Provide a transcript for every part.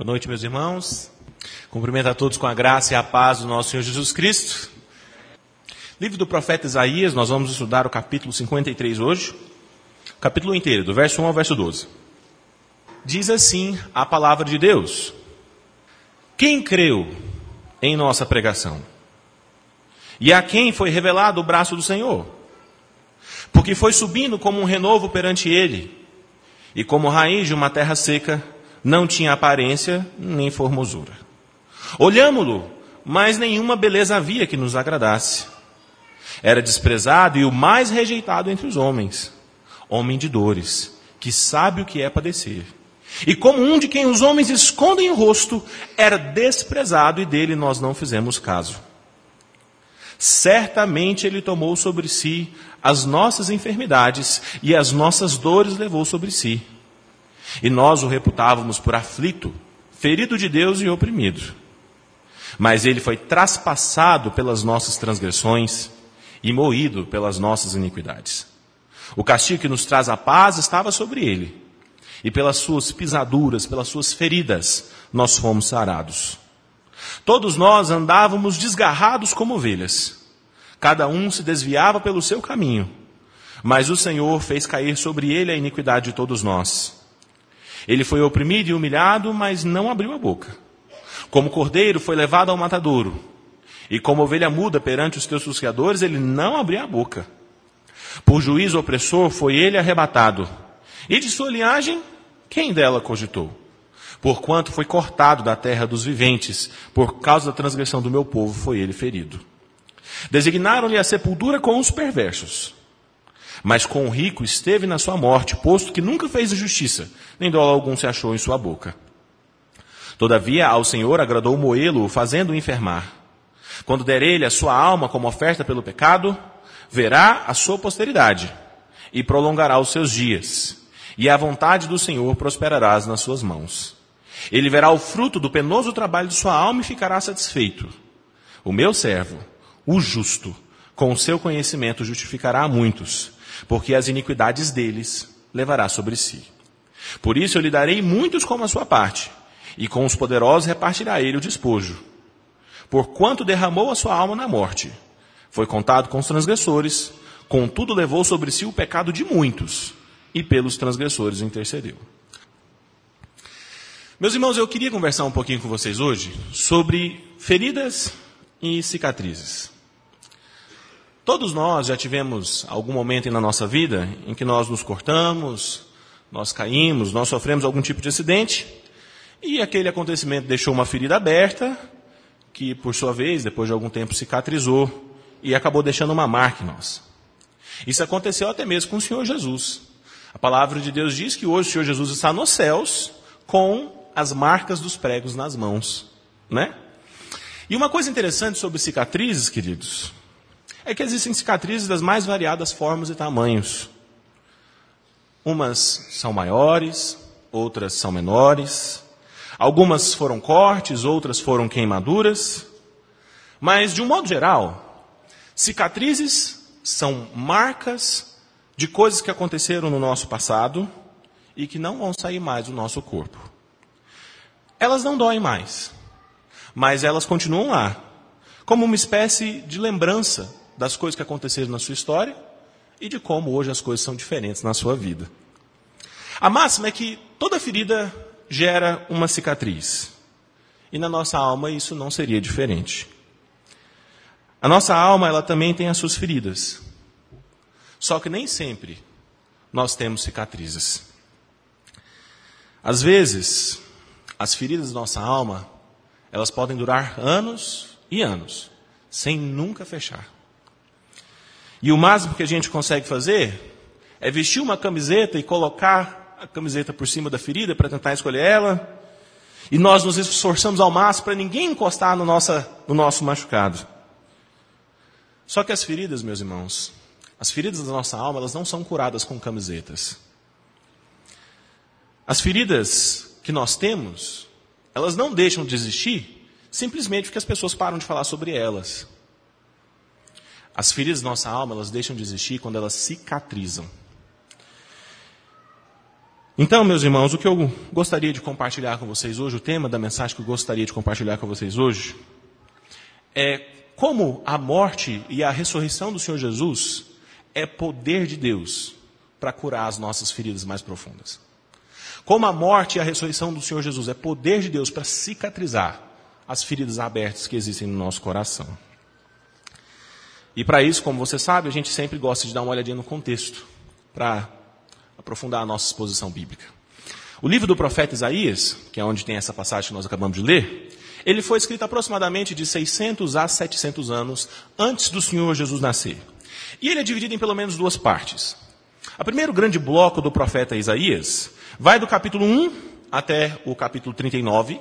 Boa noite, meus irmãos. Cumprimento a todos com a graça e a paz do nosso Senhor Jesus Cristo. Livro do profeta Isaías, nós vamos estudar o capítulo 53 hoje. Capítulo inteiro, do verso 1 ao verso 12. Diz assim a palavra de Deus: Quem creu em nossa pregação? E a quem foi revelado o braço do Senhor? Porque foi subindo como um renovo perante ele, e como raiz de uma terra seca, não tinha aparência nem formosura. Olhámo-lo, mas nenhuma beleza havia que nos agradasse. Era desprezado e o mais rejeitado entre os homens, homem de dores, que sabe o que é padecer. E como um de quem os homens escondem o rosto, era desprezado e dele nós não fizemos caso. Certamente ele tomou sobre si as nossas enfermidades e as nossas dores levou sobre si. E nós o reputávamos por aflito, ferido de Deus e oprimido. Mas ele foi traspassado pelas nossas transgressões e moído pelas nossas iniquidades. O castigo que nos traz a paz estava sobre ele, e pelas suas pisaduras, pelas suas feridas, nós fomos sarados. Todos nós andávamos desgarrados como ovelhas, cada um se desviava pelo seu caminho, mas o Senhor fez cair sobre ele a iniquidade de todos nós. Ele foi oprimido e humilhado, mas não abriu a boca. Como cordeiro foi levado ao matadouro, e como ovelha muda perante os teus susciadores, ele não abriu a boca. Por juízo opressor foi ele arrebatado. E de sua linhagem, quem dela cogitou? Porquanto foi cortado da terra dos viventes, por causa da transgressão do meu povo foi ele ferido. Designaram-lhe a sepultura com os perversos. Mas com o rico esteve na sua morte, posto que nunca fez justiça, nem dólar algum se achou em sua boca. Todavia ao Senhor agradou moê-lo, fazendo-o enfermar. Quando der ele a sua alma como oferta pelo pecado, verá a sua posteridade e prolongará os seus dias. E a vontade do Senhor prosperarás nas suas mãos. Ele verá o fruto do penoso trabalho de sua alma e ficará satisfeito. O meu servo, o justo, com o seu conhecimento justificará a muitos porque as iniquidades deles levará sobre si. Por isso eu lhe darei muitos como a sua parte, e com os poderosos repartirá ele o despojo. Porquanto derramou a sua alma na morte, foi contado com os transgressores, contudo levou sobre si o pecado de muitos, e pelos transgressores intercedeu. Meus irmãos, eu queria conversar um pouquinho com vocês hoje sobre feridas e cicatrizes. Todos nós já tivemos algum momento na nossa vida em que nós nos cortamos, nós caímos, nós sofremos algum tipo de acidente e aquele acontecimento deixou uma ferida aberta que, por sua vez, depois de algum tempo cicatrizou e acabou deixando uma marca em nós. Isso aconteceu até mesmo com o Senhor Jesus. A palavra de Deus diz que hoje o Senhor Jesus está nos céus com as marcas dos pregos nas mãos, né? E uma coisa interessante sobre cicatrizes, queridos, é que existem cicatrizes das mais variadas formas e tamanhos. Umas são maiores, outras são menores. Algumas foram cortes, outras foram queimaduras. Mas, de um modo geral, cicatrizes são marcas de coisas que aconteceram no nosso passado e que não vão sair mais do nosso corpo. Elas não doem mais, mas elas continuam lá, como uma espécie de lembrança das coisas que aconteceram na sua história e de como hoje as coisas são diferentes na sua vida. A máxima é que toda ferida gera uma cicatriz. E na nossa alma isso não seria diferente. A nossa alma, ela também tem as suas feridas. Só que nem sempre nós temos cicatrizes. Às vezes, as feridas da nossa alma, elas podem durar anos e anos, sem nunca fechar. E o máximo que a gente consegue fazer é vestir uma camiseta e colocar a camiseta por cima da ferida para tentar escolher ela. E nós nos esforçamos ao máximo para ninguém encostar no, nossa, no nosso machucado. Só que as feridas, meus irmãos, as feridas da nossa alma, elas não são curadas com camisetas. As feridas que nós temos, elas não deixam de existir simplesmente porque as pessoas param de falar sobre elas. As feridas da nossa alma, elas deixam de existir quando elas cicatrizam. Então, meus irmãos, o que eu gostaria de compartilhar com vocês hoje, o tema da mensagem que eu gostaria de compartilhar com vocês hoje, é como a morte e a ressurreição do Senhor Jesus é poder de Deus para curar as nossas feridas mais profundas. Como a morte e a ressurreição do Senhor Jesus é poder de Deus para cicatrizar as feridas abertas que existem no nosso coração. E para isso, como você sabe, a gente sempre gosta de dar uma olhadinha no contexto, para aprofundar a nossa exposição bíblica. O livro do profeta Isaías, que é onde tem essa passagem que nós acabamos de ler, ele foi escrito aproximadamente de 600 a 700 anos antes do Senhor Jesus nascer. E ele é dividido em pelo menos duas partes. O primeiro grande bloco do profeta Isaías vai do capítulo 1 até o capítulo 39,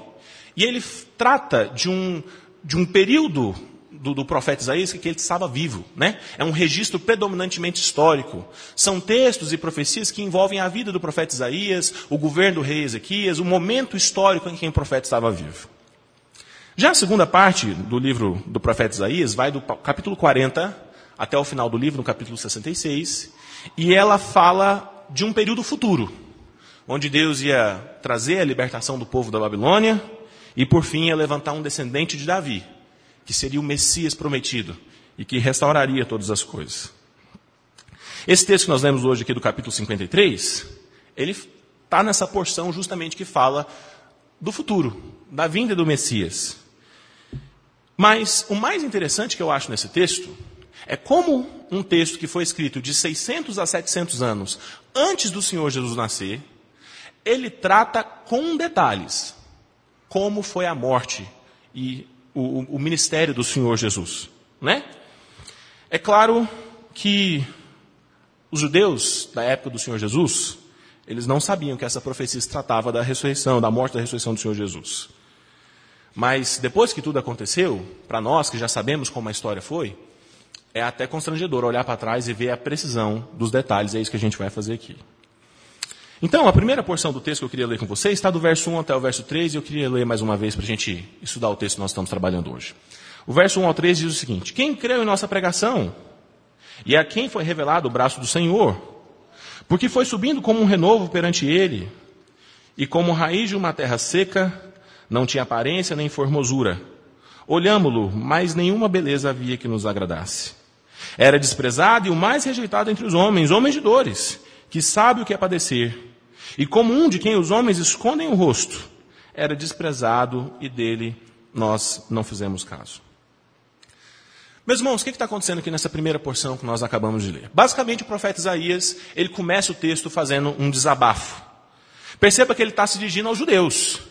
e ele trata de um, de um período do, do, profeta Isaías que ele estava vivo. Né? É um registro predominantemente histórico. São textos e profecias que envolvem a vida do profeta Isaías, o governo do rei Ezequias, o momento histórico em que o profeta estava vivo. Já a segunda parte do livro do profeta Isaías vai do capítulo 40 até o final do livro, no capítulo 66, e ela fala de um período futuro, onde Deus ia trazer a libertação do povo da Babilônia e, por fim, ia levantar um descendente de Davi, que seria o Messias prometido e que restauraria todas as coisas. Esse texto que nós lemos hoje aqui do capítulo 53, ele está nessa porção justamente que fala do futuro, da vinda do Messias. Mas o mais interessante que eu acho nesse texto é como um texto que foi escrito de 600 a 700 anos antes do Senhor Jesus nascer, ele trata com detalhes como foi a morte e o, o ministério do Senhor Jesus. Né? É claro que os judeus da época do Senhor Jesus, eles não sabiam que essa profecia se tratava da ressurreição, da morte da ressurreição do Senhor Jesus. Mas depois que tudo aconteceu, para nós que já sabemos como a história foi, é até constrangedor olhar para trás e ver a precisão dos detalhes, é isso que a gente vai fazer aqui. Então, a primeira porção do texto que eu queria ler com vocês está do verso 1 até o verso 3, e eu queria ler mais uma vez para a gente estudar o texto que nós estamos trabalhando hoje. O verso 1 ao 3 diz o seguinte: Quem creu em nossa pregação? E a quem foi revelado o braço do Senhor? Porque foi subindo como um renovo perante ele, e como raiz de uma terra seca, não tinha aparência nem formosura. Olhámo-lo, mas nenhuma beleza havia que nos agradasse. Era desprezado e o mais rejeitado entre os homens, homens de dores, que sabe o que é padecer e como um de quem os homens escondem o rosto, era desprezado e dele nós não fizemos caso. Meus irmãos, o que está acontecendo aqui nessa primeira porção que nós acabamos de ler? Basicamente, o profeta Isaías, ele começa o texto fazendo um desabafo. Perceba que ele está se dirigindo aos judeus.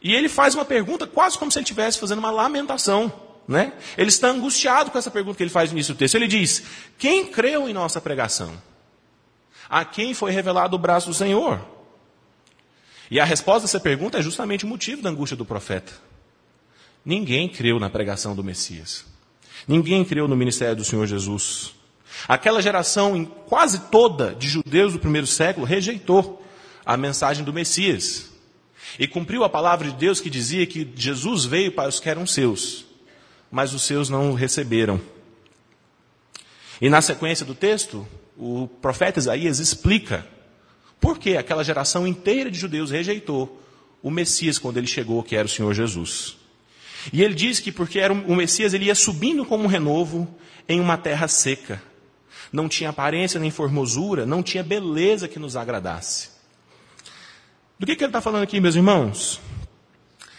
E ele faz uma pergunta quase como se ele estivesse fazendo uma lamentação. Né? Ele está angustiado com essa pergunta que ele faz no início do texto. Ele diz: Quem creu em nossa pregação? A quem foi revelado o braço do Senhor? E a resposta dessa pergunta é justamente o motivo da angústia do profeta. Ninguém creu na pregação do Messias. Ninguém creu no ministério do Senhor Jesus. Aquela geração, quase toda, de judeus do primeiro século, rejeitou a mensagem do Messias. E cumpriu a palavra de Deus que dizia que Jesus veio para os que eram seus, mas os seus não o receberam. E na sequência do texto, o profeta Isaías explica por que aquela geração inteira de judeus rejeitou o Messias quando ele chegou, que era o Senhor Jesus. E ele diz que porque era o Messias, ele ia subindo como um renovo em uma terra seca. Não tinha aparência nem formosura, não tinha beleza que nos agradasse. Do que, que ele está falando aqui, meus irmãos?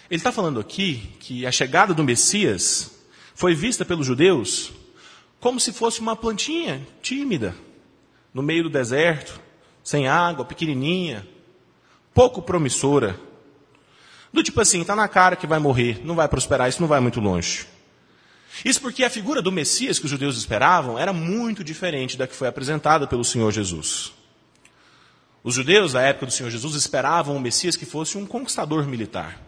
Ele está falando aqui que a chegada do Messias foi vista pelos judeus como se fosse uma plantinha tímida no meio do deserto, sem água, pequenininha, pouco promissora. Do tipo assim, está na cara que vai morrer, não vai prosperar, isso não vai muito longe. Isso porque a figura do Messias que os judeus esperavam era muito diferente da que foi apresentada pelo Senhor Jesus. Os judeus da época do Senhor Jesus esperavam um Messias que fosse um conquistador militar.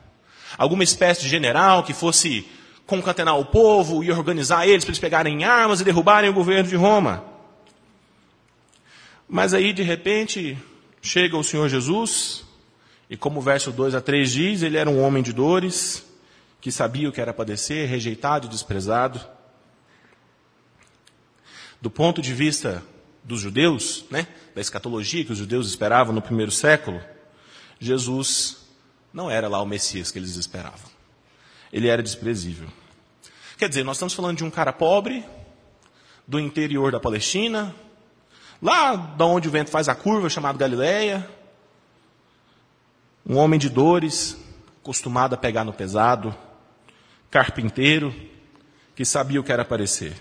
Alguma espécie de general que fosse concatenar o povo e organizar eles para eles pegarem armas e derrubarem o governo de Roma. Mas aí, de repente, chega o Senhor Jesus, e como o verso 2 a 3 diz, ele era um homem de dores, que sabia o que era padecer, rejeitado e desprezado. Do ponto de vista dos judeus, né, da escatologia que os judeus esperavam no primeiro século, Jesus não era lá o Messias que eles esperavam. Ele era desprezível. Quer dizer, nós estamos falando de um cara pobre, do interior da Palestina, lá da onde o vento faz a curva, chamado Galileia, um homem de dores, acostumado a pegar no pesado, carpinteiro, que sabia o que era aparecer.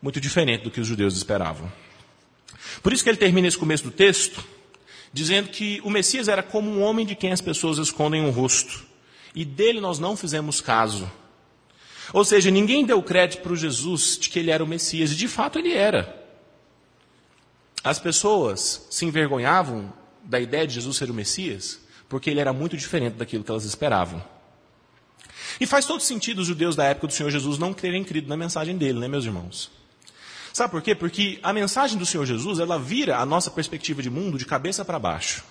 Muito diferente do que os judeus esperavam. Por isso que ele termina esse começo do texto dizendo que o Messias era como um homem de quem as pessoas escondem o rosto. E dele nós não fizemos caso. Ou seja, ninguém deu crédito para o Jesus de que ele era o Messias, e de fato ele era. As pessoas se envergonhavam da ideia de Jesus ser o Messias, porque ele era muito diferente daquilo que elas esperavam. E faz todo sentido os judeus da época do Senhor Jesus não terem crido na mensagem dele, né, meus irmãos? Sabe por quê? Porque a mensagem do Senhor Jesus, ela vira a nossa perspectiva de mundo de cabeça para baixo.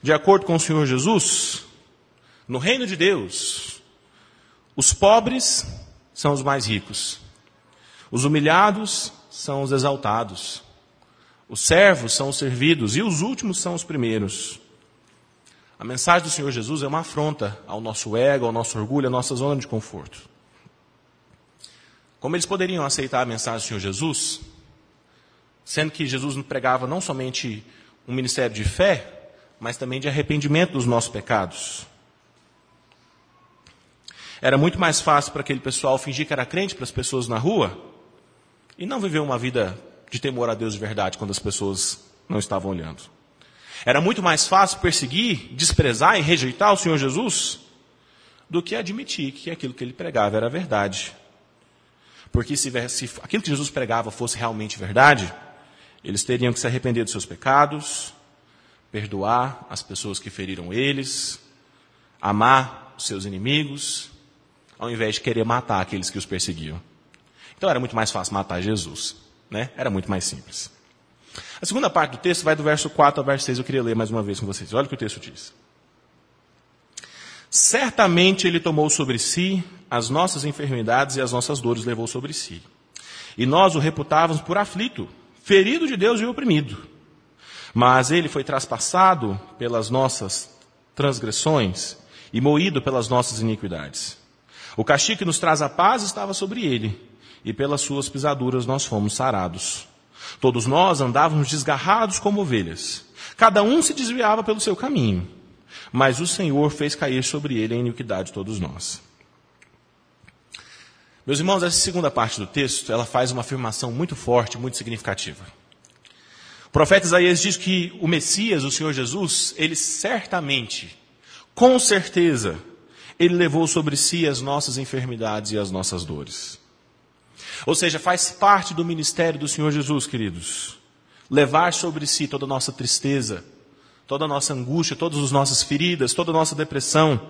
De acordo com o Senhor Jesus, no reino de Deus, os pobres são os mais ricos, os humilhados são os exaltados, os servos são os servidos e os últimos são os primeiros. A mensagem do Senhor Jesus é uma afronta ao nosso ego, ao nosso orgulho, à nossa zona de conforto. Como eles poderiam aceitar a mensagem do Senhor Jesus, sendo que Jesus pregava não somente um ministério de fé, mas também de arrependimento dos nossos pecados. Era muito mais fácil para aquele pessoal fingir que era crente para as pessoas na rua e não viver uma vida de temor a Deus de verdade quando as pessoas não estavam olhando. Era muito mais fácil perseguir, desprezar e rejeitar o Senhor Jesus do que admitir que aquilo que ele pregava era verdade. Porque se, se aquilo que Jesus pregava fosse realmente verdade, eles teriam que se arrepender dos seus pecados, perdoar as pessoas que feriram eles, amar os seus inimigos, ao invés de querer matar aqueles que os perseguiam. Então era muito mais fácil matar Jesus. Né? Era muito mais simples. A segunda parte do texto vai do verso 4 ao verso 6. Eu queria ler mais uma vez com vocês. Olha o que o texto diz. Certamente ele tomou sobre si as nossas enfermidades e as nossas dores levou sobre si. E nós o reputávamos por aflito, ferido de Deus e oprimido. Mas ele foi traspassado pelas nossas transgressões e moído pelas nossas iniquidades. O castigo que nos traz a paz estava sobre ele e pelas suas pisaduras nós fomos sarados. Todos nós andávamos desgarrados como ovelhas. Cada um se desviava pelo seu caminho. Mas o Senhor fez cair sobre ele a iniquidade de todos nós. Meus irmãos, essa segunda parte do texto, ela faz uma afirmação muito forte, muito significativa. O profeta Isaías diz que o Messias, o Senhor Jesus, ele certamente, com certeza, ele levou sobre si as nossas enfermidades e as nossas dores. Ou seja, faz parte do ministério do Senhor Jesus, queridos. Levar sobre si toda a nossa tristeza, toda a nossa angústia, todas as nossas feridas, toda a nossa depressão.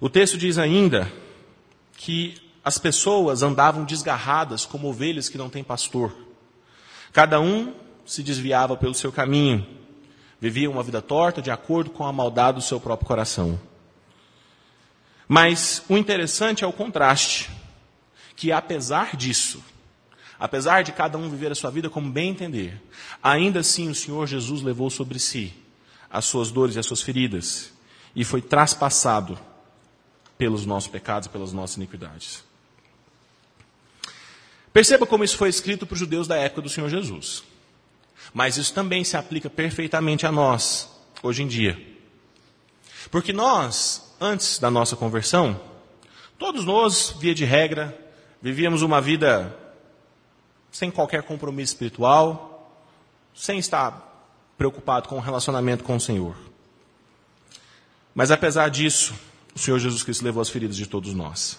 O texto diz ainda que as pessoas andavam desgarradas como ovelhas que não têm pastor. Cada um se desviava pelo seu caminho, vivia uma vida torta de acordo com a maldade do seu próprio coração. Mas o interessante é o contraste, que apesar disso, apesar de cada um viver a sua vida como bem entender, ainda assim o Senhor Jesus levou sobre si as suas dores e as suas feridas e foi traspassado pelos nossos pecados pelas nossas iniquidades. Perceba como isso foi escrito para os judeus da época do Senhor Jesus. Mas isso também se aplica perfeitamente a nós, hoje em dia. Porque nós antes da nossa conversão, todos nós, via de regra, vivíamos uma vida sem qualquer compromisso espiritual, sem estar preocupado com o relacionamento com o Senhor. Mas apesar disso, o Senhor Jesus Cristo levou as feridas de todos nós.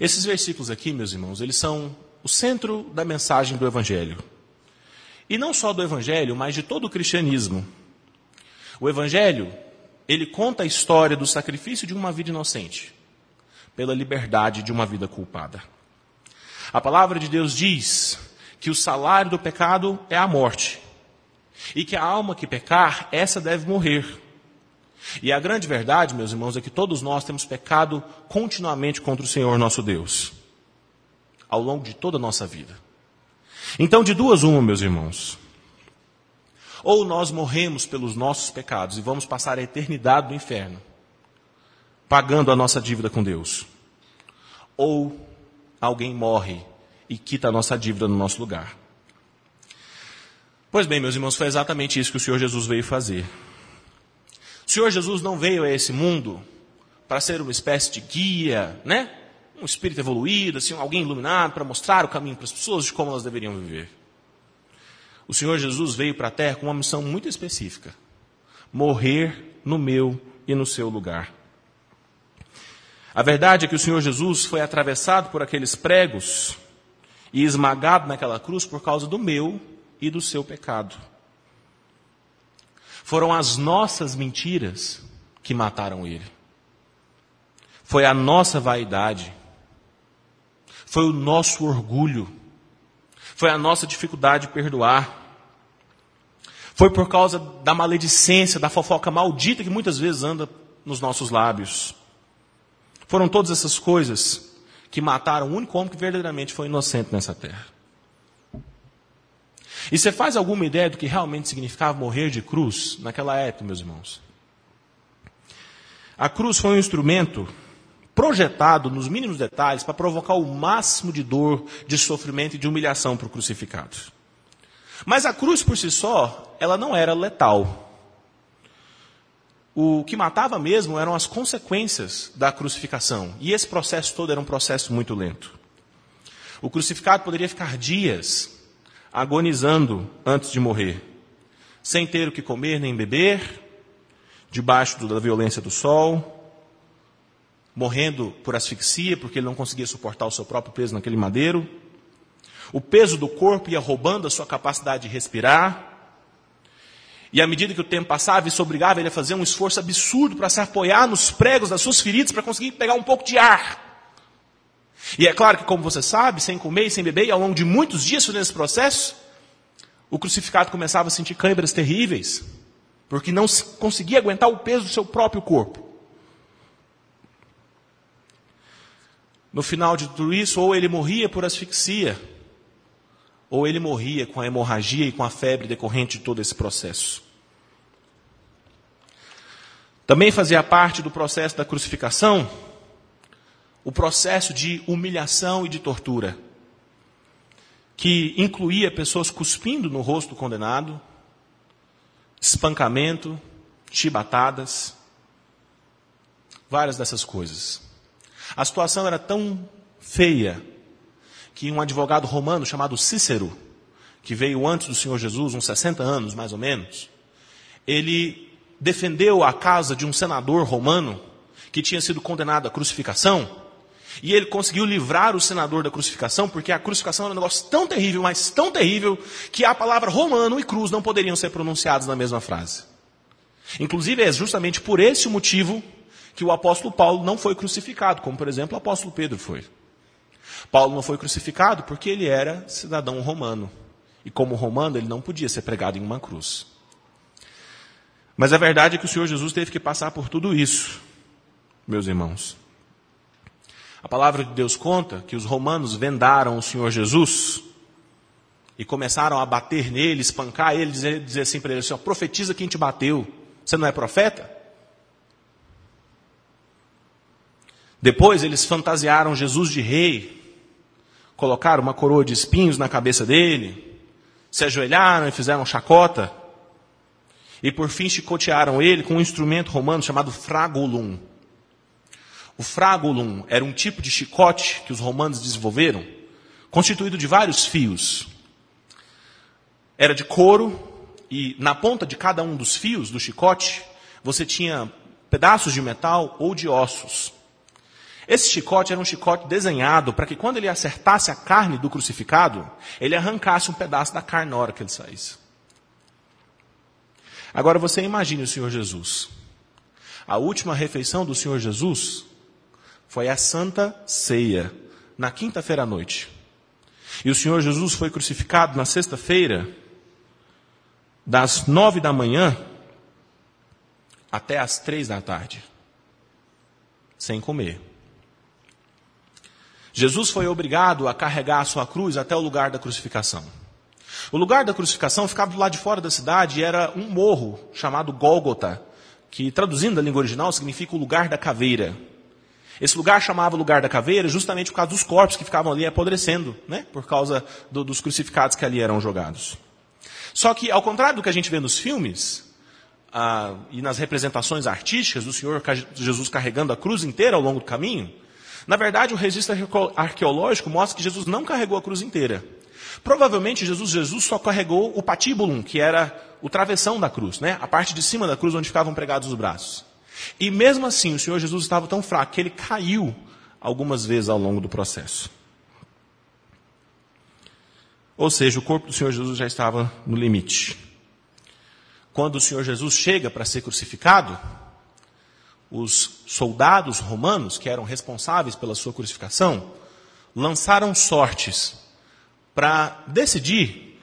Esses versículos aqui, meus irmãos, eles são o centro da mensagem do Evangelho. E não só do Evangelho, mas de todo o cristianismo. O Evangelho ele conta a história do sacrifício de uma vida inocente pela liberdade de uma vida culpada. A palavra de Deus diz que o salário do pecado é a morte e que a alma que pecar, essa deve morrer. E a grande verdade, meus irmãos, é que todos nós temos pecado continuamente contra o Senhor nosso Deus, ao longo de toda a nossa vida. Então, de duas uma, meus irmãos. Ou nós morremos pelos nossos pecados e vamos passar a eternidade no inferno, pagando a nossa dívida com Deus. Ou alguém morre e quita a nossa dívida no nosso lugar. Pois bem, meus irmãos, foi exatamente isso que o Senhor Jesus veio fazer. O Senhor Jesus não veio a esse mundo para ser uma espécie de guia, né? Um espírito evoluído, assim, alguém iluminado para mostrar o caminho para as pessoas de como elas deveriam viver. O Senhor Jesus veio para a terra com uma missão muito específica: morrer no meu e no seu lugar. A verdade é que o Senhor Jesus foi atravessado por aqueles pregos e esmagado naquela cruz por causa do meu e do seu pecado. Foram as nossas mentiras que mataram ele. Foi a nossa vaidade. Foi o nosso orgulho. Foi a nossa dificuldade de perdoar. Foi por causa da maledicência, da fofoca maldita que muitas vezes anda nos nossos lábios. Foram todas essas coisas que mataram o único homem que verdadeiramente foi inocente nessa terra. E você faz alguma ideia do que realmente significava morrer de cruz naquela época, meus irmãos? A cruz foi um instrumento projetado nos mínimos detalhes para provocar o máximo de dor, de sofrimento e de humilhação para o crucificado. Mas a cruz por si só, ela não era letal. O que matava mesmo eram as consequências da crucificação. E esse processo todo era um processo muito lento. O crucificado poderia ficar dias agonizando antes de morrer, sem ter o que comer nem beber, debaixo da violência do sol, morrendo por asfixia, porque ele não conseguia suportar o seu próprio peso naquele madeiro. O peso do corpo ia roubando a sua capacidade de respirar. E à medida que o tempo passava, isso obrigava ele a fazer um esforço absurdo para se apoiar nos pregos das suas feridas para conseguir pegar um pouco de ar. E é claro que, como você sabe, sem comer e sem beber, e ao longo de muitos dias fazendo esse processo, o crucificado começava a sentir câimbras terríveis, porque não conseguia aguentar o peso do seu próprio corpo. No final de tudo isso, ou ele morria por asfixia, ou ele morria com a hemorragia e com a febre decorrente de todo esse processo. Também fazia parte do processo da crucificação o processo de humilhação e de tortura, que incluía pessoas cuspindo no rosto do condenado, espancamento, chibatadas, várias dessas coisas. A situação era tão feia que um advogado romano chamado Cícero, que veio antes do Senhor Jesus, uns 60 anos mais ou menos, ele defendeu a casa de um senador romano que tinha sido condenado à crucificação, e ele conseguiu livrar o senador da crucificação, porque a crucificação era um negócio tão terrível, mas tão terrível, que a palavra romano e cruz não poderiam ser pronunciados na mesma frase. Inclusive, é justamente por esse motivo que o apóstolo Paulo não foi crucificado, como por exemplo o apóstolo Pedro foi. Paulo não foi crucificado porque ele era cidadão romano. E como romano, ele não podia ser pregado em uma cruz. Mas a verdade é que o Senhor Jesus teve que passar por tudo isso, meus irmãos. A palavra de Deus conta que os romanos vendaram o Senhor Jesus e começaram a bater nele, espancar ele, dizer, dizer assim para ele: assim, profetiza quem te bateu. Você não é profeta? Depois eles fantasiaram Jesus de rei colocaram uma coroa de espinhos na cabeça dele, se ajoelharam e fizeram chacota, e por fim chicotearam ele com um instrumento romano chamado fragulum. O fragulum era um tipo de chicote que os romanos desenvolveram, constituído de vários fios. Era de couro, e na ponta de cada um dos fios do chicote, você tinha pedaços de metal ou de ossos. Esse chicote era um chicote desenhado para que quando ele acertasse a carne do crucificado, ele arrancasse um pedaço da carne na hora que ele saísse. Agora você imagine o Senhor Jesus. A última refeição do Senhor Jesus foi a Santa Ceia, na quinta-feira à noite. E o Senhor Jesus foi crucificado na sexta-feira, das nove da manhã até as três da tarde, sem comer. Jesus foi obrigado a carregar a sua cruz até o lugar da crucificação. O lugar da crucificação ficava do lado de fora da cidade e era um morro chamado Gólgota, que traduzindo da língua original significa o lugar da caveira. Esse lugar chamava lugar da caveira justamente por causa dos corpos que ficavam ali apodrecendo, né? por causa do, dos crucificados que ali eram jogados. Só que, ao contrário do que a gente vê nos filmes ah, e nas representações artísticas do Senhor Jesus carregando a cruz inteira ao longo do caminho, na verdade o registro arqueológico mostra que Jesus não carregou a cruz inteira. Provavelmente Jesus, Jesus só carregou o patíbulum, que era o travessão da cruz, né? a parte de cima da cruz onde ficavam pregados os braços. E mesmo assim, o Senhor Jesus estava tão fraco que ele caiu algumas vezes ao longo do processo. Ou seja, o corpo do Senhor Jesus já estava no limite. Quando o Senhor Jesus chega para ser crucificado, os soldados romanos, que eram responsáveis pela sua crucificação, lançaram sortes para decidir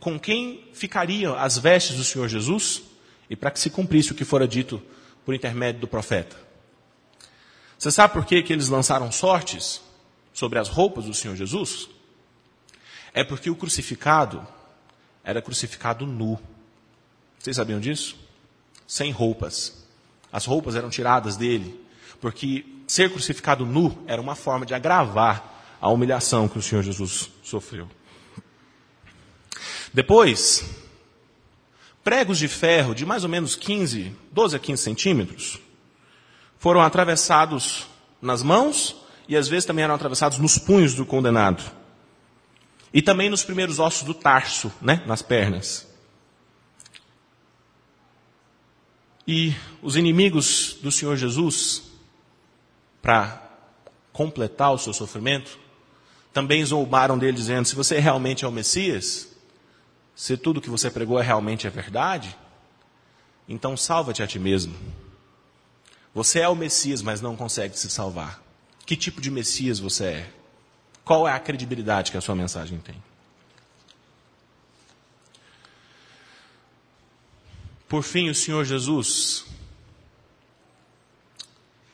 com quem ficariam as vestes do Senhor Jesus e para que se cumprisse o que fora dito por intermédio do profeta. Você sabe por que, que eles lançaram sortes sobre as roupas do Senhor Jesus? É porque o crucificado era crucificado nu. Vocês sabiam disso? Sem roupas. As roupas eram tiradas dele, porque ser crucificado nu era uma forma de agravar a humilhação que o Senhor Jesus sofreu. Depois, pregos de ferro de mais ou menos 15, 12 a 15 centímetros, foram atravessados nas mãos e às vezes também eram atravessados nos punhos do condenado. E também nos primeiros ossos do tarso, né, nas pernas. E os inimigos do Senhor Jesus, para completar o seu sofrimento, também zombaram dele dizendo: se você realmente é o Messias, se tudo que você pregou é realmente é verdade, então salva-te a ti mesmo. Você é o Messias, mas não consegue se salvar. Que tipo de Messias você é? Qual é a credibilidade que a sua mensagem tem? Por fim, o Senhor Jesus,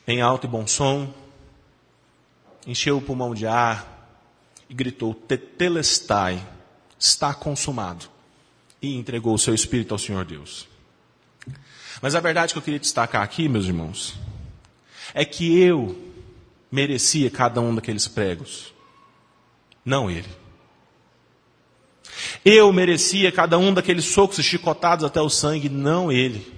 em alto e bom som, encheu o pulmão de ar e gritou: Tetelestai, está consumado e entregou o seu espírito ao Senhor Deus. Mas a verdade que eu queria destacar aqui, meus irmãos, é que eu merecia cada um daqueles pregos, não ele. Eu merecia cada um daqueles socos chicotados até o sangue, não ele.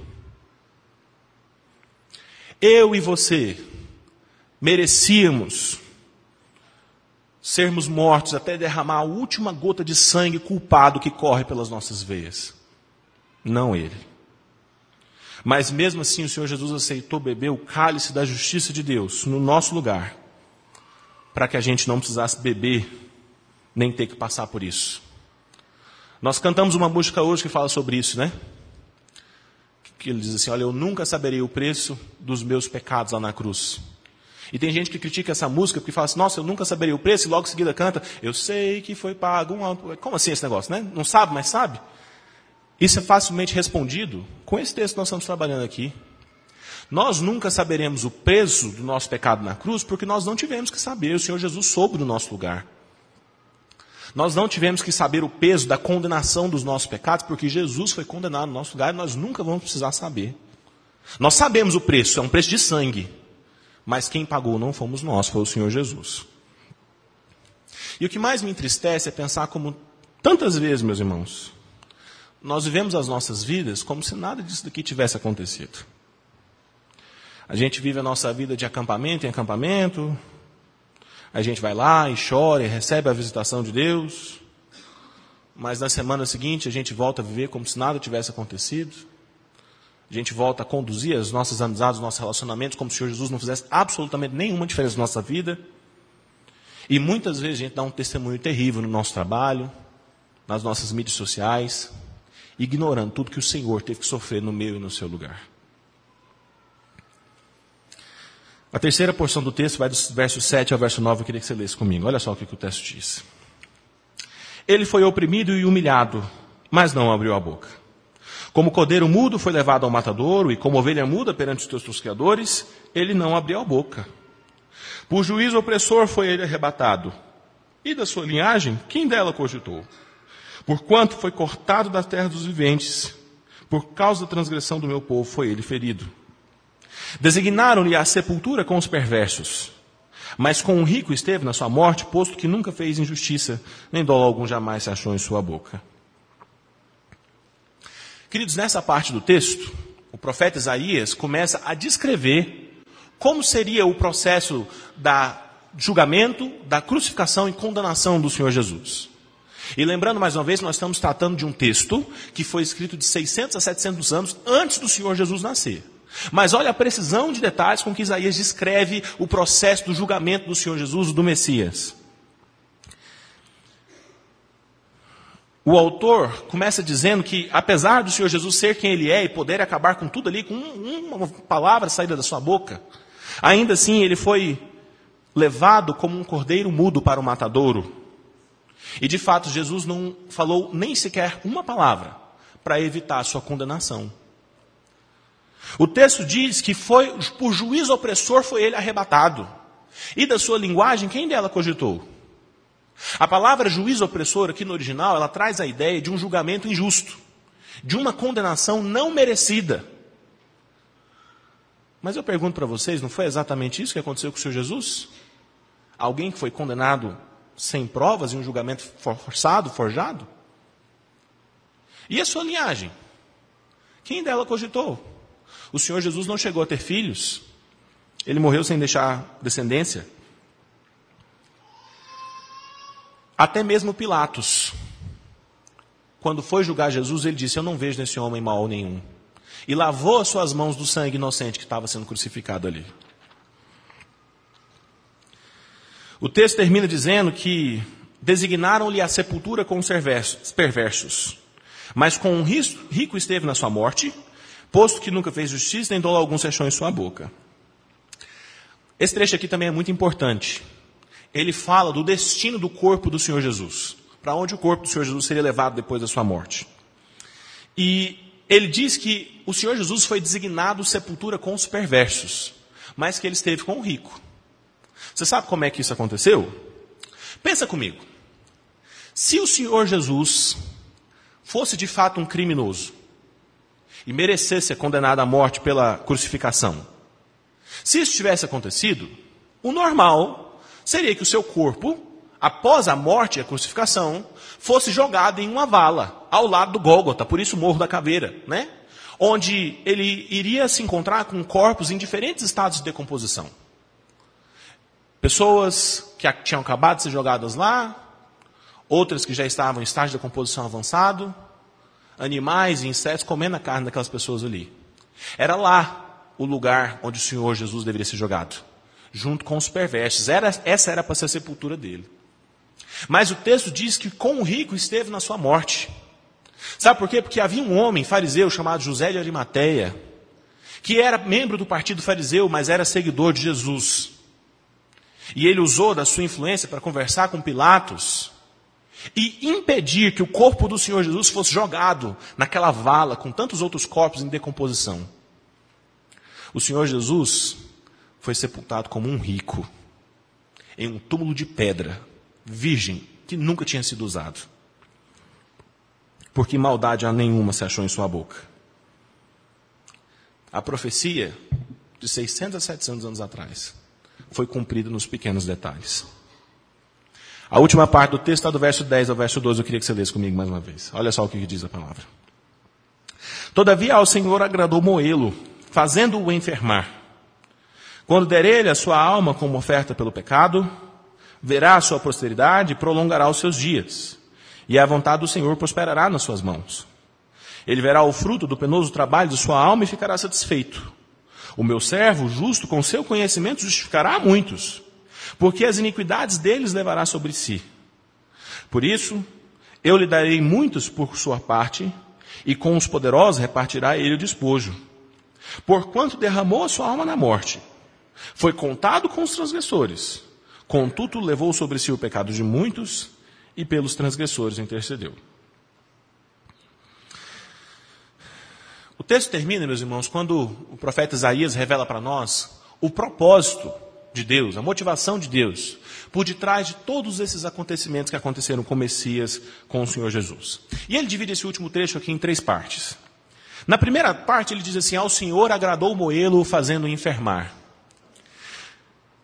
Eu e você merecíamos sermos mortos até derramar a última gota de sangue culpado que corre pelas nossas veias. Não ele. Mas mesmo assim o Senhor Jesus aceitou beber o cálice da justiça de Deus no nosso lugar, para que a gente não precisasse beber, nem ter que passar por isso. Nós cantamos uma música hoje que fala sobre isso, né? Que ele diz assim: Olha, eu nunca saberei o preço dos meus pecados lá na cruz. E tem gente que critica essa música porque fala assim, nossa, eu nunca saberia o preço, e logo em seguida canta, eu sei que foi pago um Como assim esse negócio, né? Não sabe, mas sabe? Isso é facilmente respondido com esse texto que nós estamos trabalhando aqui. Nós nunca saberemos o peso do nosso pecado na cruz porque nós não tivemos que saber, o Senhor Jesus soube do nosso lugar. Nós não tivemos que saber o peso da condenação dos nossos pecados porque Jesus foi condenado no nosso lugar e nós nunca vamos precisar saber. Nós sabemos o preço, é um preço de sangue. Mas quem pagou não fomos nós, foi o Senhor Jesus. E o que mais me entristece é pensar como tantas vezes, meus irmãos, nós vivemos as nossas vidas como se nada disso daqui tivesse acontecido. A gente vive a nossa vida de acampamento em acampamento, a gente vai lá e chora e recebe a visitação de Deus, mas na semana seguinte a gente volta a viver como se nada tivesse acontecido. A gente volta a conduzir as nossas amizades, os nossos relacionamentos, como se o Senhor Jesus não fizesse absolutamente nenhuma diferença na nossa vida. E muitas vezes a gente dá um testemunho terrível no nosso trabalho, nas nossas mídias sociais, ignorando tudo que o Senhor teve que sofrer no meu e no seu lugar. A terceira porção do texto vai do verso 7 ao verso 9, eu queria que você lesse comigo. Olha só o que, o texto diz. Ele foi oprimido e humilhado, mas não abriu a boca. Como cordeiro mudo foi levado ao matadouro, e como ovelha muda perante os teus tosqueadores, ele não abriu a boca. Por juízo opressor foi ele arrebatado. E da sua linhagem, quem dela cogitou? Porquanto foi cortado da terra dos viventes, por causa da transgressão do meu povo foi ele ferido. Designaram-lhe a sepultura com os perversos, mas com o rico esteve na sua morte, posto que nunca fez injustiça, nem dolo algum jamais se achou em sua boca. Queridos, nessa parte do texto, o profeta Isaías começa a descrever como seria o processo da julgamento, da crucificação e condenação do Senhor Jesus. E lembrando mais uma vez, nós estamos tratando de um texto que foi escrito de 600 a 700 anos antes do Senhor Jesus nascer. Mas olha a precisão de detalhes com que Isaías descreve o processo do julgamento do Senhor Jesus, do Messias. O autor começa dizendo que, apesar do Senhor Jesus ser quem ele é e poder acabar com tudo ali, com uma palavra saída da sua boca, ainda assim ele foi levado como um cordeiro mudo para o matadouro. E de fato, Jesus não falou nem sequer uma palavra para evitar a sua condenação. O texto diz que foi por juízo opressor foi ele arrebatado. E da sua linguagem, quem dela cogitou? A palavra juízo opressor aqui no original, ela traz a ideia de um julgamento injusto, de uma condenação não merecida. Mas eu pergunto para vocês, não foi exatamente isso que aconteceu com o Senhor Jesus? Alguém que foi condenado sem provas em um julgamento forçado, forjado? E a sua linhagem? Quem dela cogitou? O Senhor Jesus não chegou a ter filhos. Ele morreu sem deixar descendência. Até mesmo Pilatos, quando foi julgar Jesus, ele disse: Eu não vejo nesse homem mal nenhum. E lavou as suas mãos do sangue inocente que estava sendo crucificado ali. O texto termina dizendo que designaram-lhe a sepultura com os perversos, mas com um rico esteve na sua morte, posto que nunca fez justiça, nem dolo algum se em sua boca. Esse trecho aqui também é muito importante ele fala do destino do corpo do Senhor Jesus. Para onde o corpo do Senhor Jesus seria levado depois da sua morte. E ele diz que o Senhor Jesus foi designado sepultura com os perversos, mas que ele esteve com o rico. Você sabe como é que isso aconteceu? Pensa comigo. Se o Senhor Jesus fosse de fato um criminoso e merecesse ser condenado à morte pela crucificação, se isso tivesse acontecido, o normal seria que o seu corpo, após a morte e a crucificação, fosse jogado em uma vala, ao lado do Gólgota, por isso Morro da Caveira, né? Onde ele iria se encontrar com corpos em diferentes estados de decomposição. Pessoas que tinham acabado de ser jogadas lá, outras que já estavam em estágio de decomposição avançado, animais e insetos comendo a carne daquelas pessoas ali. Era lá o lugar onde o Senhor Jesus deveria ser jogado junto com os perversos. Era, essa era para ser a sepultura dele. Mas o texto diz que com o rico esteve na sua morte. Sabe por quê? Porque havia um homem fariseu chamado José de Arimateia, que era membro do partido fariseu, mas era seguidor de Jesus. E ele usou da sua influência para conversar com Pilatos e impedir que o corpo do Senhor Jesus fosse jogado naquela vala com tantos outros corpos em decomposição. O Senhor Jesus foi sepultado como um rico em um túmulo de pedra, virgem, que nunca tinha sido usado. Porque maldade nenhuma se achou em sua boca. A profecia de 600 a 700 anos atrás foi cumprida nos pequenos detalhes. A última parte do texto está do verso 10 ao verso 12. Eu queria que você lesse comigo mais uma vez. Olha só o que diz a palavra. Todavia ao Senhor agradou Moelo, fazendo-o enfermar. Quando der ele a sua alma como oferta pelo pecado, verá a sua posteridade e prolongará os seus dias. E a vontade do Senhor prosperará nas suas mãos. Ele verá o fruto do penoso trabalho de sua alma e ficará satisfeito. O meu servo, justo com seu conhecimento, justificará muitos, porque as iniquidades deles levará sobre si. Por isso, eu lhe darei muitos por sua parte, e com os poderosos repartirá ele o despojo. Porquanto derramou a sua alma na morte, foi contado com os transgressores. Contudo, levou sobre si o pecado de muitos e pelos transgressores intercedeu. O texto termina, meus irmãos, quando o profeta Isaías revela para nós o propósito de Deus, a motivação de Deus, por detrás de todos esses acontecimentos que aconteceram com o Messias, com o Senhor Jesus. E ele divide esse último trecho aqui em três partes. Na primeira parte, ele diz assim: Ao Senhor agradou Moelo, fazendo enfermar.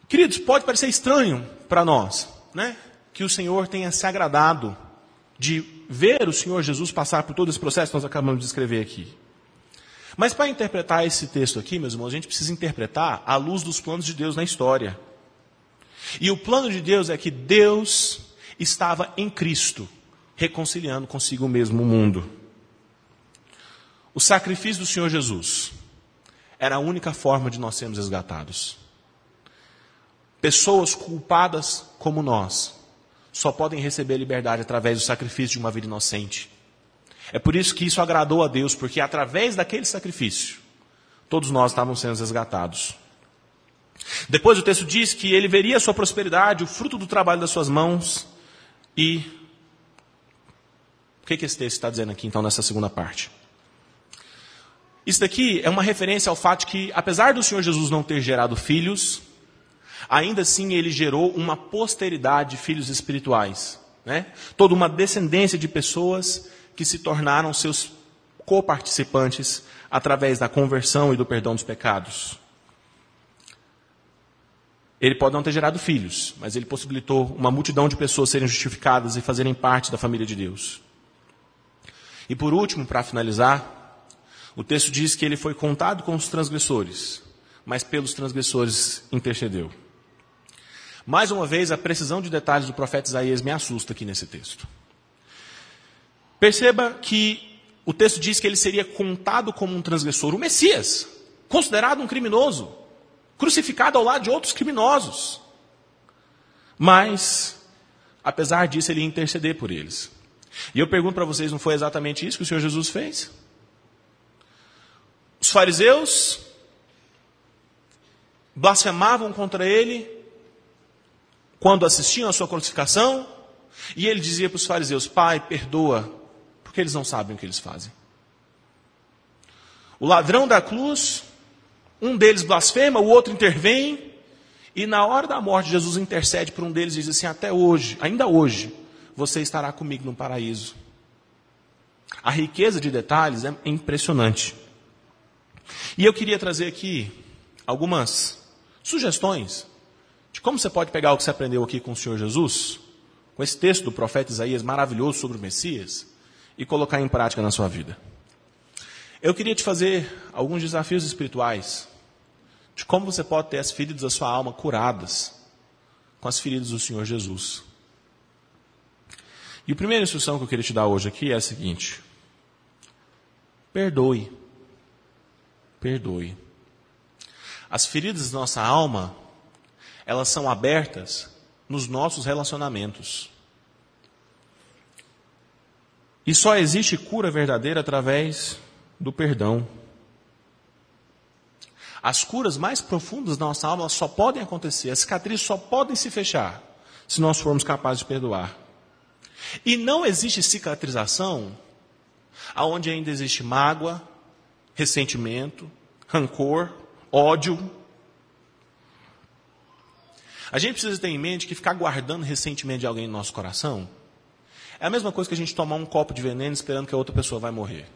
Queridos, pode parecer estranho para nós, né? Que o Senhor tenha se agradado de ver o Senhor Jesus passar por todo esse processo que nós acabamos de escrever aqui. Mas para interpretar esse texto aqui, meus irmãos, a gente precisa interpretar à luz dos planos de Deus na história. E o plano de Deus é que Deus estava em Cristo, reconciliando consigo mesmo o mundo. O sacrifício do Senhor Jesus era a única forma de nós sermos resgatados. Pessoas culpadas como nós só podem receber liberdade através do sacrifício de uma vida inocente. É por isso que isso agradou a Deus, porque através daquele sacrifício, todos nós estávamos sendo resgatados. Depois o texto diz que ele veria a sua prosperidade, o fruto do trabalho das suas mãos, e. O que, que esse texto está dizendo aqui, então, nessa segunda parte? Isso daqui é uma referência ao fato que, apesar do Senhor Jesus não ter gerado filhos, ainda assim ele gerou uma posteridade de filhos espirituais. Né? Toda uma descendência de pessoas que se tornaram seus coparticipantes através da conversão e do perdão dos pecados. Ele pode não ter gerado filhos, mas ele possibilitou uma multidão de pessoas serem justificadas e fazerem parte da família de Deus. E por último, para finalizar, o texto diz que ele foi contado com os transgressores, mas pelos transgressores intercedeu. Mais uma vez, a precisão de detalhes do profeta Isaías me assusta aqui nesse texto. Perceba que o texto diz que ele seria contado como um transgressor, o Messias, considerado um criminoso, crucificado ao lado de outros criminosos. Mas, apesar disso, ele ia interceder por eles. E eu pergunto para vocês, não foi exatamente isso que o Senhor Jesus fez? Os fariseus blasfemavam contra ele quando assistiam à sua crucificação, e ele dizia para os fariseus: Pai, perdoa porque eles não sabem o que eles fazem. O ladrão da cruz, um deles blasfema, o outro intervém, e na hora da morte, Jesus intercede por um deles e diz assim: Até hoje, ainda hoje, você estará comigo no paraíso. A riqueza de detalhes é impressionante. E eu queria trazer aqui algumas sugestões de como você pode pegar o que você aprendeu aqui com o Senhor Jesus, com esse texto do profeta Isaías maravilhoso sobre o Messias, e colocar em prática na sua vida. Eu queria te fazer alguns desafios espirituais de como você pode ter as feridas da sua alma curadas com as feridas do Senhor Jesus. E a primeira instrução que eu queria te dar hoje aqui é a seguinte: perdoe. Perdoe. As feridas da nossa alma, elas são abertas nos nossos relacionamentos. E só existe cura verdadeira através do perdão. As curas mais profundas da nossa alma só podem acontecer, as cicatrizes só podem se fechar se nós formos capazes de perdoar. E não existe cicatrização aonde ainda existe mágoa, ressentimento, rancor, ódio. A gente precisa ter em mente que ficar guardando ressentimento de alguém no nosso coração é a mesma coisa que a gente tomar um copo de veneno esperando que a outra pessoa vai morrer.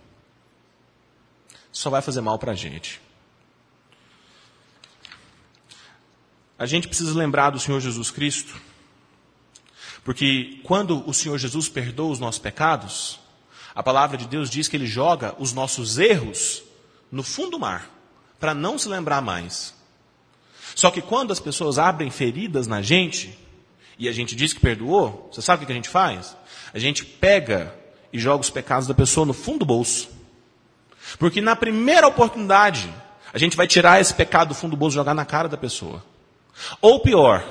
Só vai fazer mal para a gente. A gente precisa lembrar do Senhor Jesus Cristo, porque quando o Senhor Jesus perdoa os nossos pecados, a palavra de Deus diz que ele joga os nossos erros no fundo do mar, para não se lembrar mais. Só que quando as pessoas abrem feridas na gente, e a gente diz que perdoou, você sabe o que a gente faz? A gente pega e joga os pecados da pessoa no fundo do bolso. Porque na primeira oportunidade, a gente vai tirar esse pecado do fundo do bolso e jogar na cara da pessoa. Ou pior,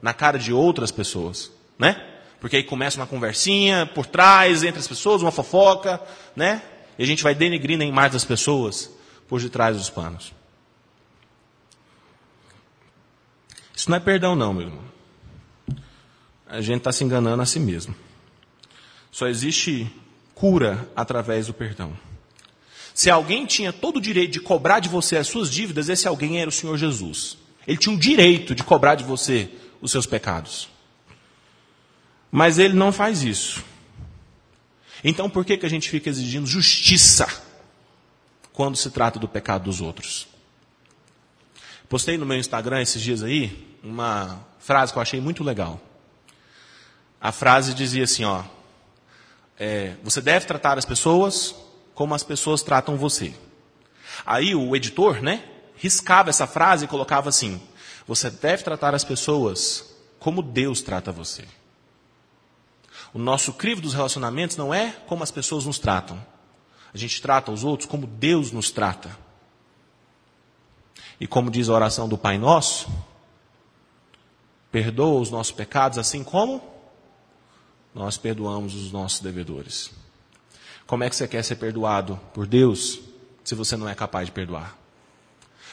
na cara de outras pessoas, né? Porque aí começa uma conversinha por trás entre as pessoas, uma fofoca, né? E a gente vai denegrindo a imagem das pessoas por detrás dos panos. Isso não é perdão, não, meu irmão. A gente está se enganando a si mesmo. Só existe cura através do perdão. Se alguém tinha todo o direito de cobrar de você as suas dívidas, esse alguém era o Senhor Jesus. Ele tinha o direito de cobrar de você os seus pecados. Mas ele não faz isso. Então por que, que a gente fica exigindo justiça quando se trata do pecado dos outros? Postei no meu Instagram esses dias aí uma frase que eu achei muito legal. A frase dizia assim, ó, é, você deve tratar as pessoas como as pessoas tratam você. Aí o editor, né, riscava essa frase e colocava assim: você deve tratar as pessoas como Deus trata você. O nosso crivo dos relacionamentos não é como as pessoas nos tratam. A gente trata os outros como Deus nos trata. E como diz a oração do Pai Nosso, perdoa os nossos pecados assim como nós perdoamos os nossos devedores. Como é que você quer ser perdoado por Deus se você não é capaz de perdoar?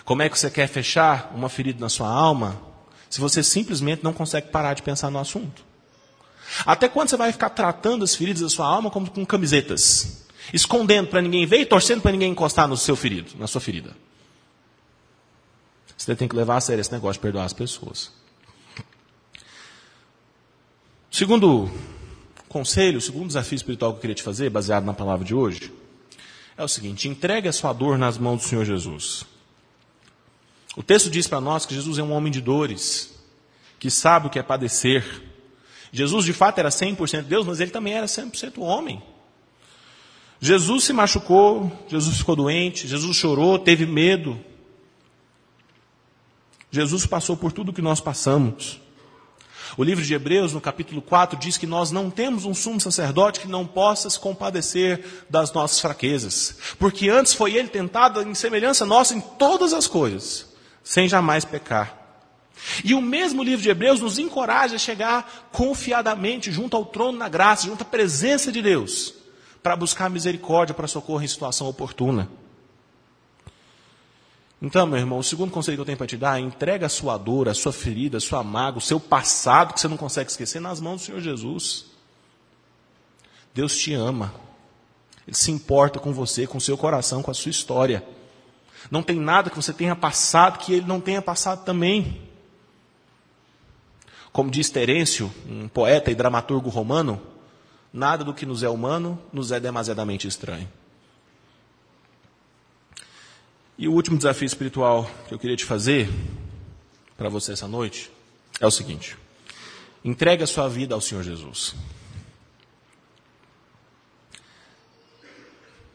Como é que você quer fechar uma ferida na sua alma se você simplesmente não consegue parar de pensar no assunto? Até quando você vai ficar tratando as feridas da sua alma como com camisetas? Escondendo para ninguém ver e torcendo para ninguém encostar no seu ferido, na sua ferida. Você tem que levar a sério esse negócio de perdoar as pessoas. Segundo conselho, o segundo desafio espiritual que eu queria te fazer, baseado na palavra de hoje, é o seguinte: entregue a sua dor nas mãos do Senhor Jesus. O texto diz para nós que Jesus é um homem de dores, que sabe o que é padecer. Jesus de fato era 100% Deus, mas ele também era 100% homem. Jesus se machucou, Jesus ficou doente, Jesus chorou, teve medo, Jesus passou por tudo o que nós passamos. O livro de Hebreus, no capítulo 4, diz que nós não temos um sumo sacerdote que não possa se compadecer das nossas fraquezas. Porque antes foi ele tentado em semelhança nossa em todas as coisas, sem jamais pecar. E o mesmo livro de Hebreus nos encoraja a chegar confiadamente junto ao trono da graça, junto à presença de Deus, para buscar misericórdia, para socorrer em situação oportuna. Então, meu irmão, o segundo conselho que eu tenho para te dar é entrega a sua dor, a sua ferida, a sua mágoa, o seu passado que você não consegue esquecer nas mãos do Senhor Jesus. Deus te ama. Ele se importa com você, com o seu coração, com a sua história. Não tem nada que você tenha passado que ele não tenha passado também. Como diz Terêncio, um poeta e dramaturgo romano, nada do que nos é humano nos é demasiadamente estranho. E o último desafio espiritual que eu queria te fazer para você essa noite é o seguinte: entregue a sua vida ao Senhor Jesus.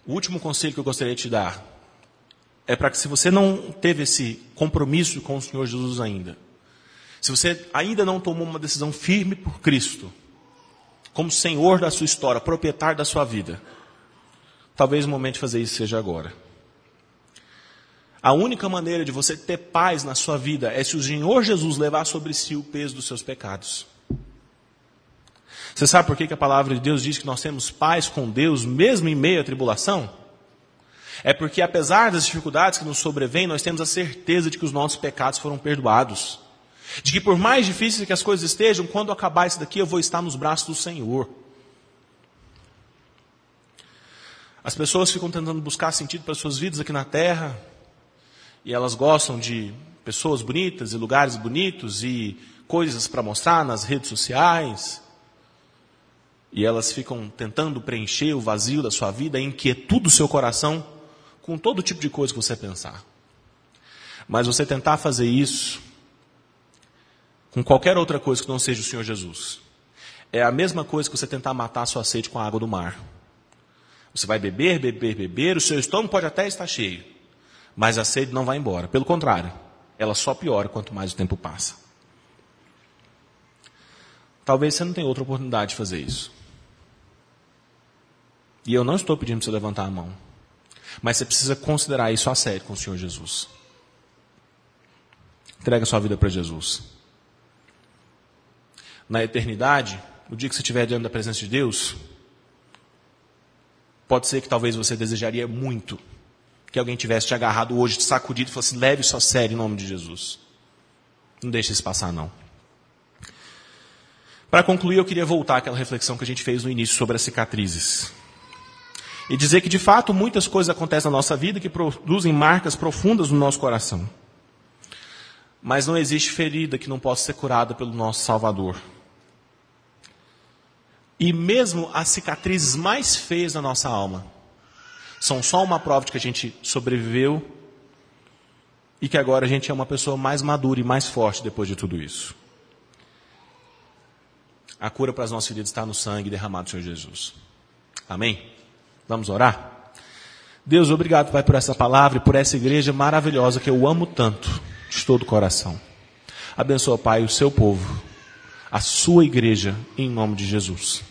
O último conselho que eu gostaria de te dar é para que, se você não teve esse compromisso com o Senhor Jesus ainda, se você ainda não tomou uma decisão firme por Cristo, como Senhor da sua história, proprietário da sua vida, talvez o momento de fazer isso seja agora. A única maneira de você ter paz na sua vida é se o Senhor Jesus levar sobre si o peso dos seus pecados. Você sabe por que, a palavra de Deus diz que nós temos paz com Deus mesmo em meio à tribulação? É porque apesar das dificuldades que nos sobrevêm, nós temos a certeza de que os nossos pecados foram perdoados. De que por mais difíceis que as coisas estejam, quando acabar isso daqui, eu vou estar nos braços do Senhor. As pessoas ficam tentando buscar sentido para suas vidas aqui na terra, e elas gostam de pessoas bonitas e lugares bonitos e coisas para mostrar nas redes sociais. E elas ficam tentando preencher o vazio da sua vida, a inquietude do seu coração com todo tipo de coisa que você pensar. Mas você tentar fazer isso com qualquer outra coisa que não seja o Senhor Jesus, é a mesma coisa que você tentar matar a sua sede com a água do mar. Você vai beber, beber, beber, o seu estômago pode até estar cheio, mas a sede não vai embora. Pelo contrário, ela só piora quanto mais o tempo passa. Talvez você não tenha outra oportunidade de fazer isso. E eu não estou pedindo para você levantar a mão. Mas você precisa considerar isso a sério com o Senhor Jesus. Entrega sua vida para Jesus. Na eternidade, no dia que você estiver diante da presença de Deus, pode ser que talvez você desejaria muito que alguém tivesse te agarrado hoje, te sacudido e falasse, leve isso a sério em nome de Jesus. Não deixe isso passar, não. Para concluir, eu queria voltar àquela reflexão que a gente fez no início sobre as cicatrizes. E dizer que, de fato, muitas coisas acontecem na nossa vida que produzem marcas profundas no nosso coração. Mas não existe ferida que não possa ser curada pelo nosso Salvador. E mesmo as cicatrizes mais feias na nossa alma são só uma prova de que a gente sobreviveu e que agora a gente é uma pessoa mais madura e mais forte depois de tudo isso. A cura para as nossas feridas está no sangue derramado do Senhor Jesus. Amém? Vamos orar? Deus, obrigado, Pai, por essa palavra e por essa igreja maravilhosa que eu amo tanto, de todo o coração. Abençoa, Pai, o seu povo, a sua igreja, em nome de Jesus.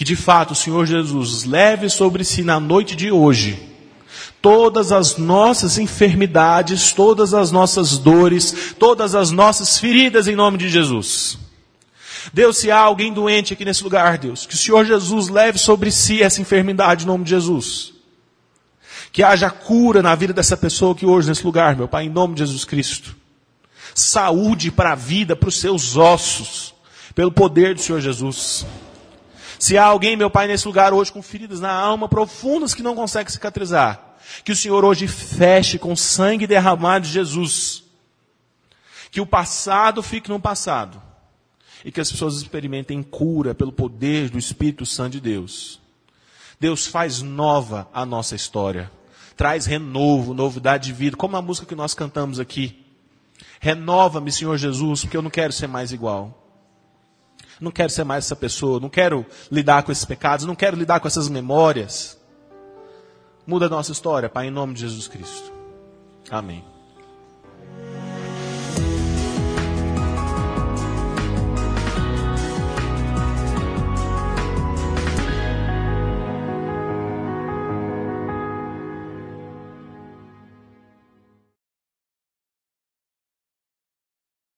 Que de fato o Senhor Jesus leve sobre si na noite de hoje todas as nossas enfermidades, todas as nossas dores, todas as nossas feridas em nome de Jesus. Deus, se há alguém doente aqui nesse lugar, Deus, que o Senhor Jesus leve sobre si essa enfermidade em nome de Jesus. Que haja cura na vida dessa pessoa que hoje nesse lugar, meu Pai, em nome de Jesus Cristo. Saúde para a vida, para os seus ossos, pelo poder do Senhor Jesus. Se há alguém, meu Pai, nesse lugar hoje com feridas na alma profundas que não consegue cicatrizar, que o Senhor hoje feche com sangue derramado de Jesus. Que o passado fique no passado. E que as pessoas experimentem cura pelo poder do Espírito Santo de Deus. Deus faz nova a nossa história. Traz renovo, novidade de vida, como a música que nós cantamos aqui. Renova-me, Senhor Jesus, porque eu não quero ser mais igual. Não quero ser mais essa pessoa, não quero lidar com esses pecados, não quero lidar com essas memórias. Muda a nossa história, Pai, em nome de Jesus Cristo. Amém.